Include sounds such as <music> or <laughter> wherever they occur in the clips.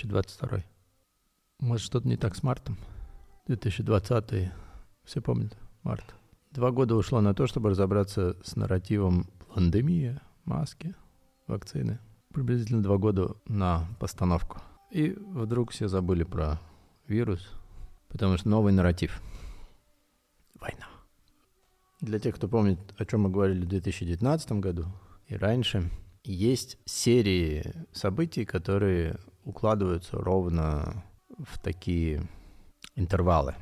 2022. Может, что-то не так с мартом? 2020, все помнят, март. Два года ушло на то, чтобы разобраться с нарративом пандемия, маски, вакцины. Приблизительно два года на постановку. И вдруг все забыли про вирус, потому что новый нарратив. Война. Для тех, кто помнит, о чем мы говорили в 2019 году и раньше, есть серии событий, которые укладываются ровно в такие интервалы,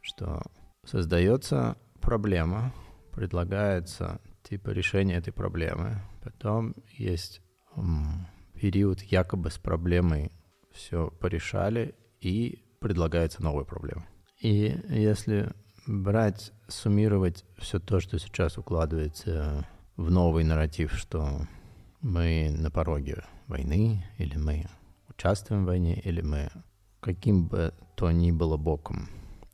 что создается проблема, предлагается типа решение этой проблемы, потом есть период якобы с проблемой все порешали и предлагается новая проблема. И если брать, суммировать все то, что сейчас укладывается в новый нарратив, что мы на пороге войны, или мы участвуем в войне, или мы каким бы то ни было боком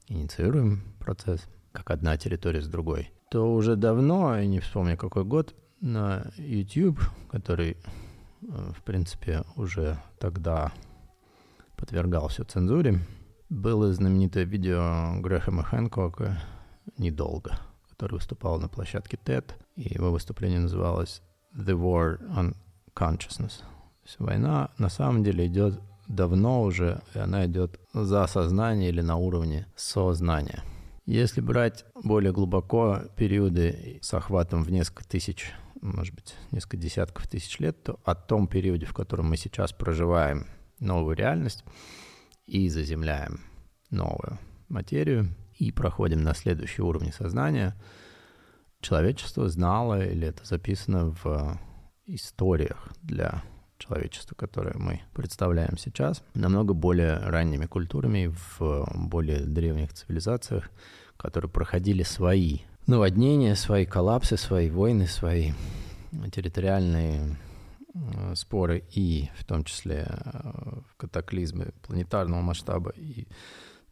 инициируем процесс, как одна территория с другой, то уже давно, я не вспомню какой год, на YouTube, который, э, в принципе, уже тогда подвергался цензуре, было знаменитое видео Грэхэма Хэнкока «Недолго», который выступал на площадке TED, и его выступление называлось «The War on Consciousness». Война на самом деле идет давно уже, и она идет за сознание или на уровне сознания. Если брать более глубоко периоды с охватом в несколько тысяч, может быть, несколько десятков тысяч лет, то о том периоде, в котором мы сейчас проживаем новую реальность и заземляем новую материю и проходим на следующий уровень сознания, человечество знало, или это записано в историях для человечества, которое мы представляем сейчас, намного более ранними культурами в более древних цивилизациях, которые проходили свои наводнения, свои коллапсы, свои войны, свои территориальные э, споры и в том числе э, катаклизмы планетарного масштаба и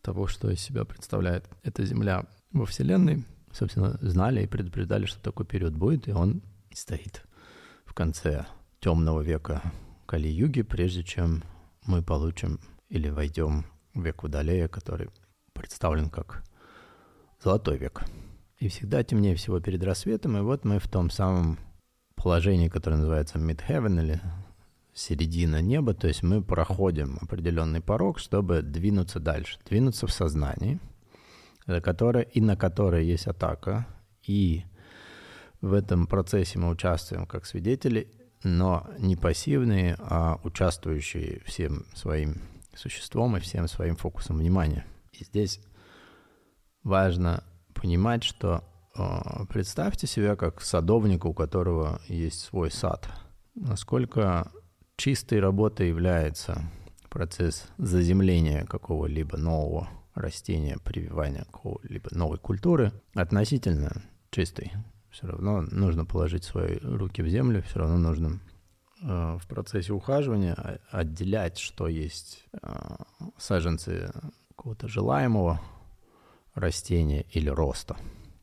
того, что из себя представляет эта Земля во Вселенной, собственно, знали и предупреждали, что такой период будет, и он стоит в конце темного века Кали-юги, прежде чем мы получим или войдем в век Водолея, который представлен как золотой век. И всегда темнее всего перед рассветом, и вот мы в том самом положении, которое называется mid-heaven или середина неба, то есть мы проходим определенный порог, чтобы двинуться дальше, двинуться в сознании, за которое, и на которое есть атака, и в этом процессе мы участвуем как свидетели, но не пассивные, а участвующие всем своим существом и всем своим фокусом внимания. И здесь важно понимать, что э, представьте себя как садовника, у которого есть свой сад. Насколько чистой работой является процесс заземления какого-либо нового растения, прививания какого-либо новой культуры относительно чистой. Все равно нужно положить свои руки в землю, все равно нужно э, в процессе ухаживания отделять, что есть э, саженцы какого-то желаемого растения или роста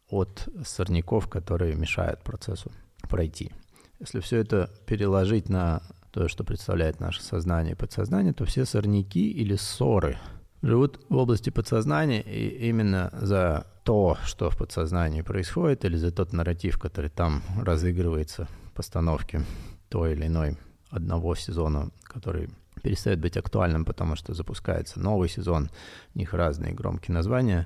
от сорняков, которые мешают процессу пройти. Если все это переложить на то, что представляет наше сознание и подсознание, то все сорняки или ссоры живут в области подсознания, и именно за то, что в подсознании происходит, или за тот нарратив, который там разыгрывается в постановке той или иной одного сезона, который перестает быть актуальным, потому что запускается новый сезон, у них разные громкие названия,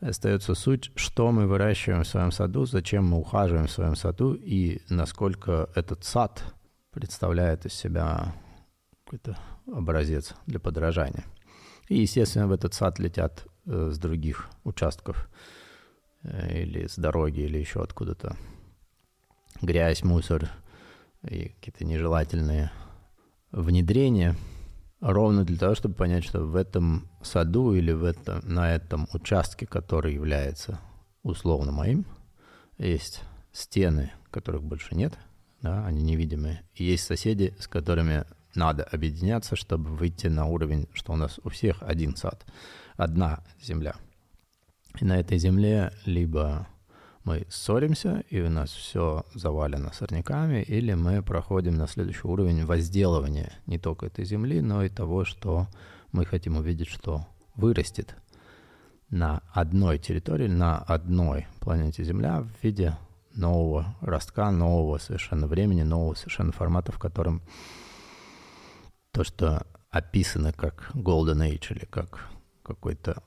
остается суть, что мы выращиваем в своем саду, зачем мы ухаживаем в своем саду и насколько этот сад представляет из себя какой-то образец для подражания. И, естественно, в этот сад летят э, с других участков или с дороги, или еще откуда-то грязь, мусор и какие-то нежелательные внедрения, ровно для того, чтобы понять, что в этом саду или в этом, на этом участке, который является условно моим, есть стены, которых больше нет, да, они невидимые. И есть соседи, с которыми надо объединяться, чтобы выйти на уровень, что у нас у всех один сад, одна земля. И на этой земле либо мы ссоримся, и у нас все завалено сорняками, или мы проходим на следующий уровень возделывания не только этой земли, но и того, что мы хотим увидеть, что вырастет на одной территории, на одной планете Земля в виде нового ростка, нового совершенно времени, нового совершенно формата, в котором то, что описано как Golden Age или как какой-то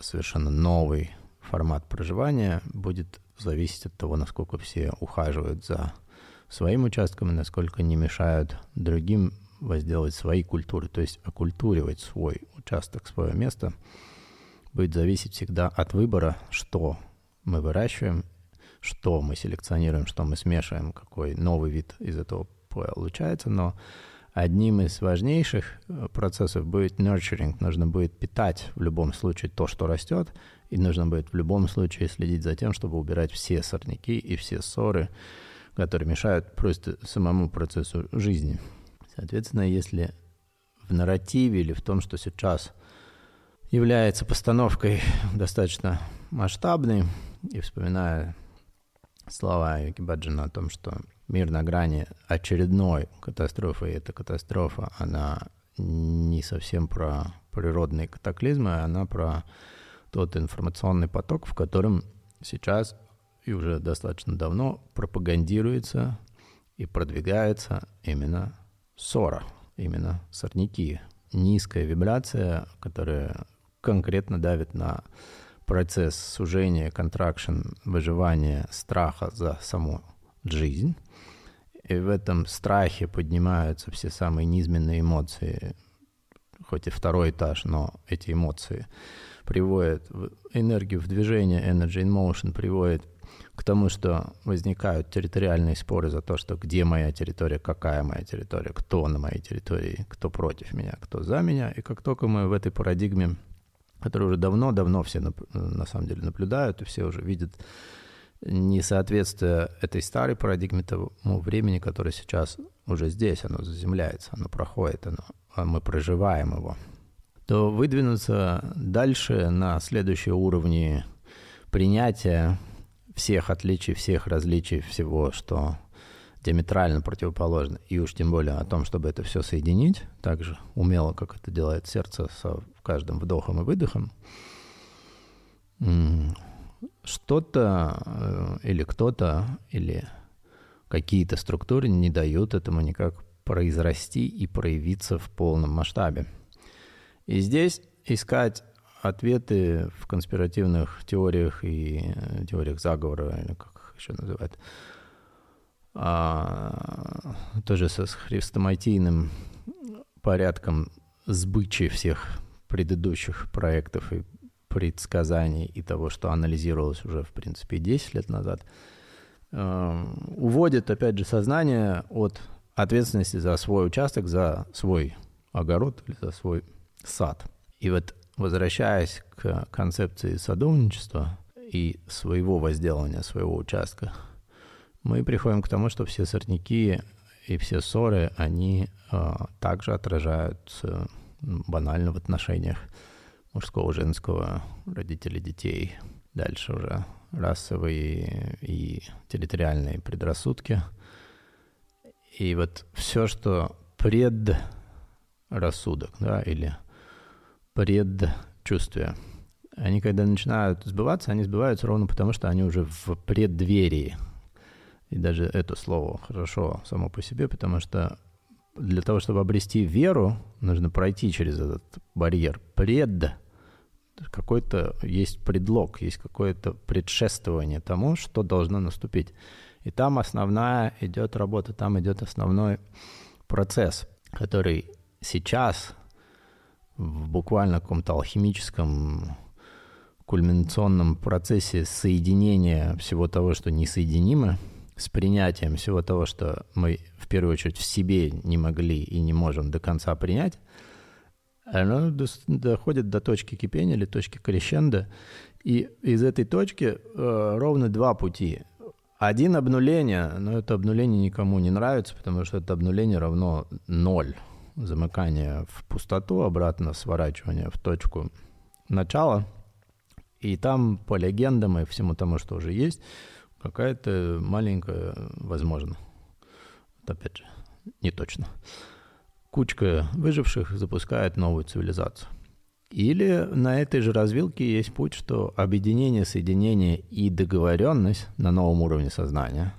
совершенно новый формат проживания, будет зависеть от того, насколько все ухаживают за своим участком и насколько не мешают другим возделать свои культуры, то есть окультуривать свой участок, свое место, будет зависеть всегда от выбора, что мы выращиваем, что мы селекционируем, что мы смешиваем, какой новый вид из этого получается, но одним из важнейших э, процессов будет nurturing. Нужно будет питать в любом случае то, что растет, и нужно будет в любом случае следить за тем, чтобы убирать все сорняки и все ссоры, которые мешают просто самому процессу жизни. Соответственно, если в нарративе или в том, что сейчас является постановкой <laughs> достаточно масштабной, и вспоминая слова Юкибаджина о том, что мир на грани очередной катастрофы, и эта катастрофа, она не совсем про природные катаклизмы, она про тот информационный поток, в котором сейчас и уже достаточно давно пропагандируется и продвигается именно ссора, именно сорняки. Низкая вибрация, которая конкретно давит на процесс сужения, контракшн, выживания, страха за саму жизнь. И в этом страхе поднимаются все самые низменные эмоции, хоть и второй этаж, но эти эмоции приводят энергию в движение, energy in motion приводит к тому, что возникают территориальные споры за то, что где моя территория, какая моя территория, кто на моей территории, кто против меня, кто за меня. И как только мы в этой парадигме, которую уже давно-давно все на, самом деле наблюдают, и все уже видят несоответствие этой старой парадигме тому времени, которое сейчас уже здесь, оно заземляется, оно проходит, оно, а мы проживаем его, то выдвинуться дальше на следующие уровни принятия всех отличий, всех различий, всего, что диаметрально противоположно, и уж тем более о том, чтобы это все соединить, так же умело, как это делает сердце со каждым вдохом и выдохом, что-то э, или кто-то, или какие-то структуры не дают этому никак произрасти и проявиться в полном масштабе. И здесь искать ответы в конспиративных теориях и э, теориях заговора, или как еще называют, а, тоже со хрестоматийным порядком сбычи всех предыдущих проектов и предсказаний и того, что анализировалось уже, в принципе, 10 лет назад, э, уводит, опять же, сознание от ответственности за свой участок, за свой огород или за свой сад. И вот возвращаясь к концепции садовничества и своего возделывания своего участка, мы приходим к тому, что все сорняки и все ссоры, они э, также отражаются банально в отношениях мужского, женского, родителей детей. Дальше уже расовые и территориальные предрассудки. И вот все, что предрассудок, да, или предчувствие, они когда начинают сбываться, они сбываются ровно потому, что они уже в преддверии. И даже это слово хорошо само по себе, потому что для того, чтобы обрести веру, нужно пройти через этот барьер. Пред какой-то есть предлог, есть какое-то предшествование тому, что должно наступить. И там основная идет работа, там идет основной процесс, который сейчас в буквально каком-то алхимическом кульминационном процессе соединения всего того, что несоединимо, с принятием всего того, что мы в первую очередь в себе не могли и не можем до конца принять, оно доходит до точки кипения или точки крещенда, и из этой точки э, ровно два пути. Один обнуление, но это обнуление никому не нравится, потому что это обнуление равно ноль. замыкание в пустоту, обратно сворачивание в точку начала. И там по легендам и всему тому, что уже есть, какая-то маленькая, возможно, вот опять же, не точно, кучка выживших запускает новую цивилизацию. Или на этой же развилке есть путь, что объединение, соединение и договоренность на новом уровне сознания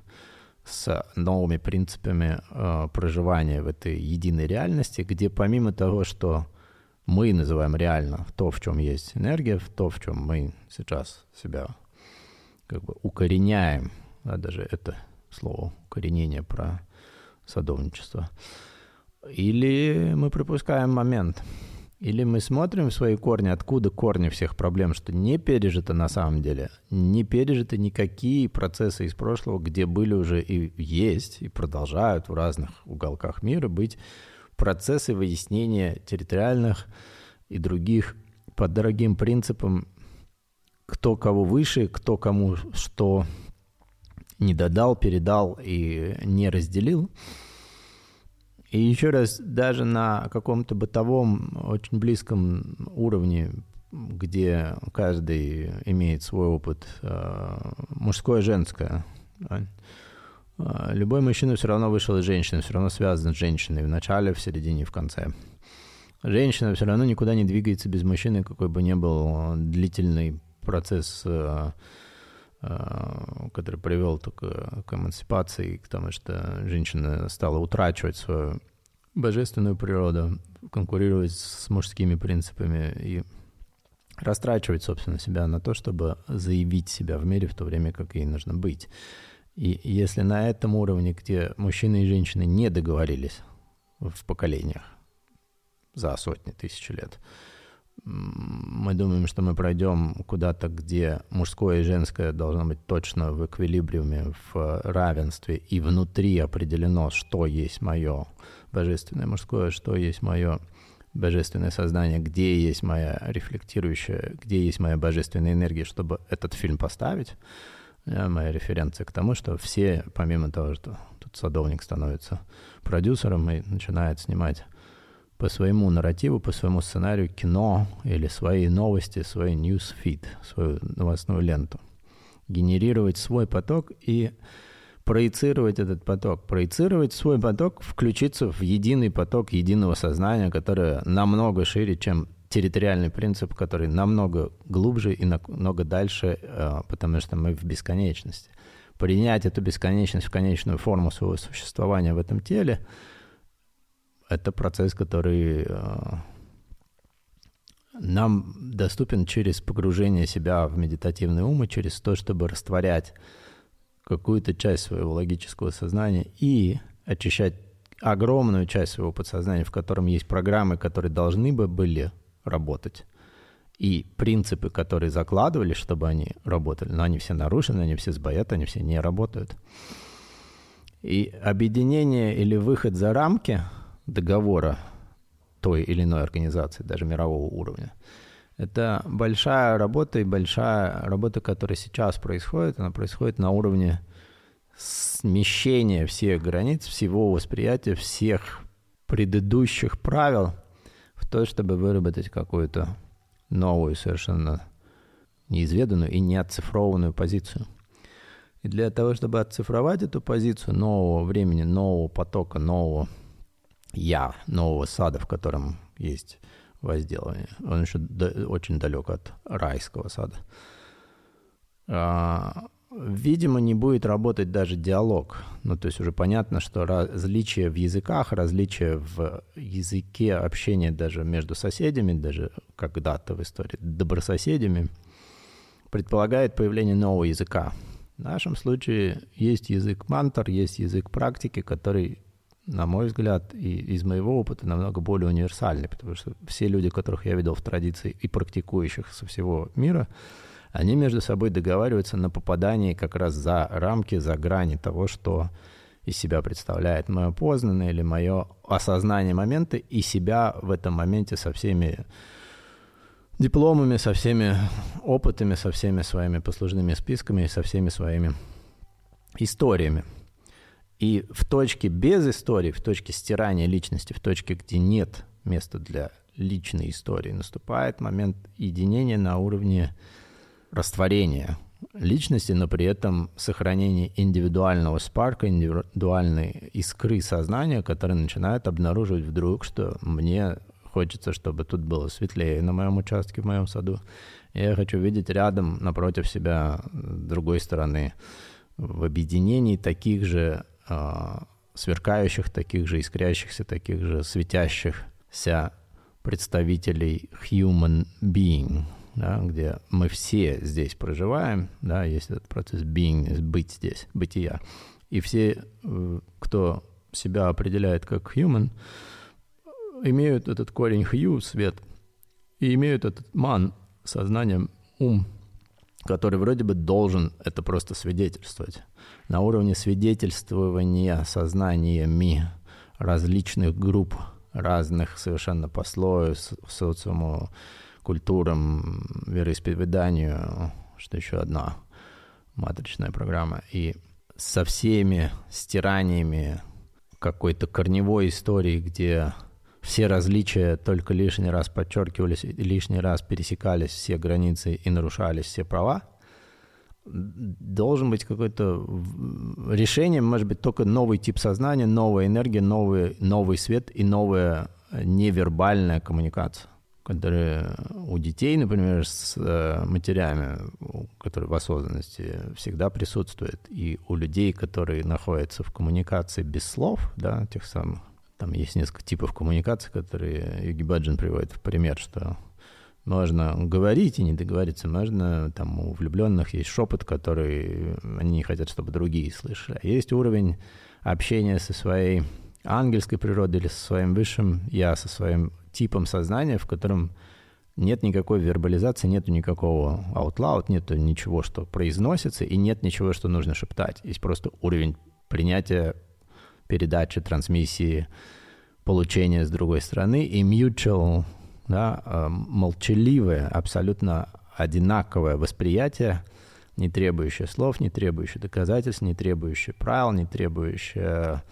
с новыми принципами э, проживания в этой единой реальности, где помимо того, что мы называем реально то, в чем есть энергия, то, в чем мы сейчас себя как бы укореняем, да, даже это слово укоренение про садовничество, или мы пропускаем момент – или мы смотрим в свои корни, откуда корни всех проблем, что не пережито на самом деле, не пережиты никакие процессы из прошлого, где были уже и есть, и продолжают в разных уголках мира быть процессы выяснения территориальных и других по дорогим принципам, кто кого выше, кто кому что не додал, передал и не разделил – и еще раз, даже на каком-то бытовом, очень близком уровне, где каждый имеет свой опыт, э, мужское, женское, э, любой мужчина все равно вышел из женщины, все равно связан с женщиной в начале, в середине, в конце. Женщина все равно никуда не двигается без мужчины, какой бы ни был длительный процесс э, Э, который привел только к эмансипации, к тому, что женщина стала утрачивать свою божественную природу, конкурировать с мужскими принципами и растрачивать, собственно, себя на то, чтобы заявить себя в мире в то время, как ей нужно быть. И если на этом уровне, где мужчины и женщины не договорились в поколениях за сотни тысяч лет, мы думаем, что мы пройдем куда-то, где мужское и женское должно быть точно в эквилибриуме, в равенстве, и внутри определено, что есть мое божественное мужское, что есть мое божественное сознание, где есть моя рефлектирующая, где есть моя божественная энергия, чтобы этот фильм поставить. Моя референция к тому, что все, помимо того, что тут садовник становится продюсером и начинает снимать по своему нарративу, по своему сценарию кино или свои новости, свой newsfeed, свою новостную ленту. Генерировать свой поток и проецировать этот поток. Проецировать свой поток, включиться в единый поток единого сознания, которое намного шире, чем территориальный принцип, который намного глубже и намного дальше, э, потому что мы в бесконечности. Принять эту бесконечность в конечную форму своего существования в этом теле — это процесс, который э, нам доступен через погружение себя в медитативный ум и через то, чтобы растворять какую-то часть своего логического сознания и очищать огромную часть своего подсознания, в котором есть программы, которые должны бы были работать, и принципы, которые закладывали, чтобы они работали, но они все нарушены, они все сбоят, они все не работают. И объединение или выход за рамки – договора той или иной организации, даже мирового уровня. Это большая работа и большая работа, которая сейчас происходит, она происходит на уровне смещения всех границ, всего восприятия, всех предыдущих правил в то, чтобы выработать какую-то новую, совершенно неизведанную и неоцифрованную позицию. И для того, чтобы оцифровать эту позицию нового времени, нового потока, нового я нового сада, в котором есть возделывание. Он еще до, очень далек от райского сада. А, видимо, не будет работать даже диалог. Ну, то есть уже понятно, что различия в языках, различия в языке общения даже между соседями, даже когда-то в истории добрососедями, предполагает появление нового языка. В нашем случае есть язык мантр, есть язык практики, который на мой взгляд, и из моего опыта намного более универсальный, потому что все люди, которых я видел в традиции и практикующих со всего мира, они между собой договариваются на попадании как раз за рамки, за грани того, что из себя представляет мое познанное или мое осознание момента и себя в этом моменте со всеми дипломами, со всеми опытами, со всеми своими послужными списками и со всеми своими историями. И в точке без истории, в точке стирания личности, в точке, где нет места для личной истории, наступает момент единения на уровне растворения личности, но при этом сохранение индивидуального спарка, индивидуальной искры сознания, которая начинает обнаруживать вдруг, что мне хочется, чтобы тут было светлее на моем участке, в моем саду. Я хочу видеть рядом, напротив себя, другой стороны, в объединении таких же сверкающих, таких же искрящихся, таких же светящихся представителей human being, да, где мы все здесь проживаем, да, есть этот процесс being, быть здесь, бытия. И все, э, кто себя определяет как human, имеют этот корень хью, свет, и имеют этот ман, сознанием, ум, который вроде бы должен это просто свидетельствовать. На уровне свидетельствования сознаниями различных групп, разных совершенно по слою, социуму, культурам, вероисповеданию, что еще одна матричная программа. И со всеми стираниями какой-то корневой истории, где все различия только лишний раз подчеркивались, лишний раз пересекались все границы и нарушались все права, должен быть какое-то решение, может быть, только новый тип сознания, новая энергия, новый, новый свет и новая невербальная коммуникация, которая у детей, например, с э, матерями, которые в осознанности всегда присутствует, и у людей, которые находятся в коммуникации без слов, да, тех самых там есть несколько типов коммуникации, которые Юги Баджин приводит в пример, что можно говорить и не договориться, можно, там, у влюбленных есть шепот, который они не хотят, чтобы другие слышали. А есть уровень общения со своей ангельской природой или со своим высшим я, со своим типом сознания, в котором нет никакой вербализации, нет никакого out loud, нет ничего, что произносится, и нет ничего, что нужно шептать. Есть просто уровень принятия передачи, трансмиссии, получения с другой стороны, и mutual, да, э, молчаливое, абсолютно одинаковое восприятие, не требующее слов, не требующее доказательств, не требующее правил, не требующее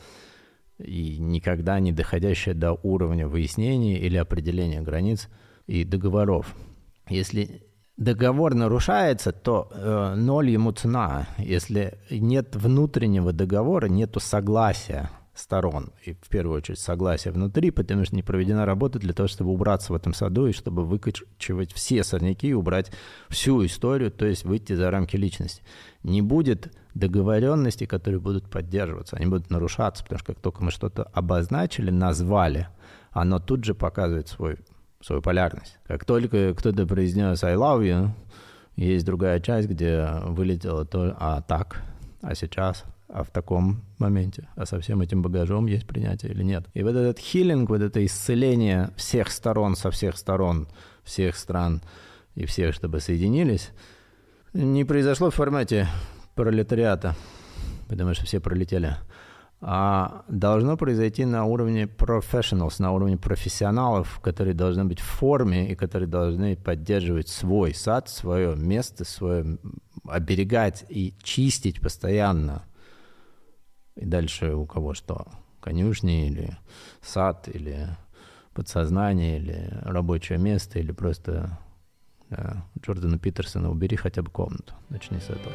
и никогда не доходящее до уровня выяснения или определения границ и договоров. Если договор нарушается, то э, ноль ему цена. Если нет внутреннего договора, нету согласия сторон, и в первую очередь согласия внутри, потому что не проведена работа для того, чтобы убраться в этом саду и чтобы выкачивать все сорняки и убрать всю историю, то есть выйти за рамки личности. Не будет договоренности, которые будут поддерживаться, они будут нарушаться, потому что как только мы что-то обозначили, назвали, оно тут же показывает свой свою полярность. Как только кто-то произнес «I love you», есть другая часть, где вылетело то «а так», «а сейчас», а в таком моменте, а со всем этим багажом есть принятие или нет. И вот этот хилинг, вот это исцеление всех сторон, со всех сторон, всех стран и всех, чтобы соединились, не произошло в формате пролетариата, потому что все пролетели, а должно произойти на уровне professionals, на уровне профессионалов, которые должны быть в форме и которые должны поддерживать свой сад, свое место, свое оберегать и чистить постоянно. И дальше у кого что, конюшни или сад, или подсознание, или рабочее место, или просто да, Джордана Питерсона убери хотя бы комнату. Начни с этого.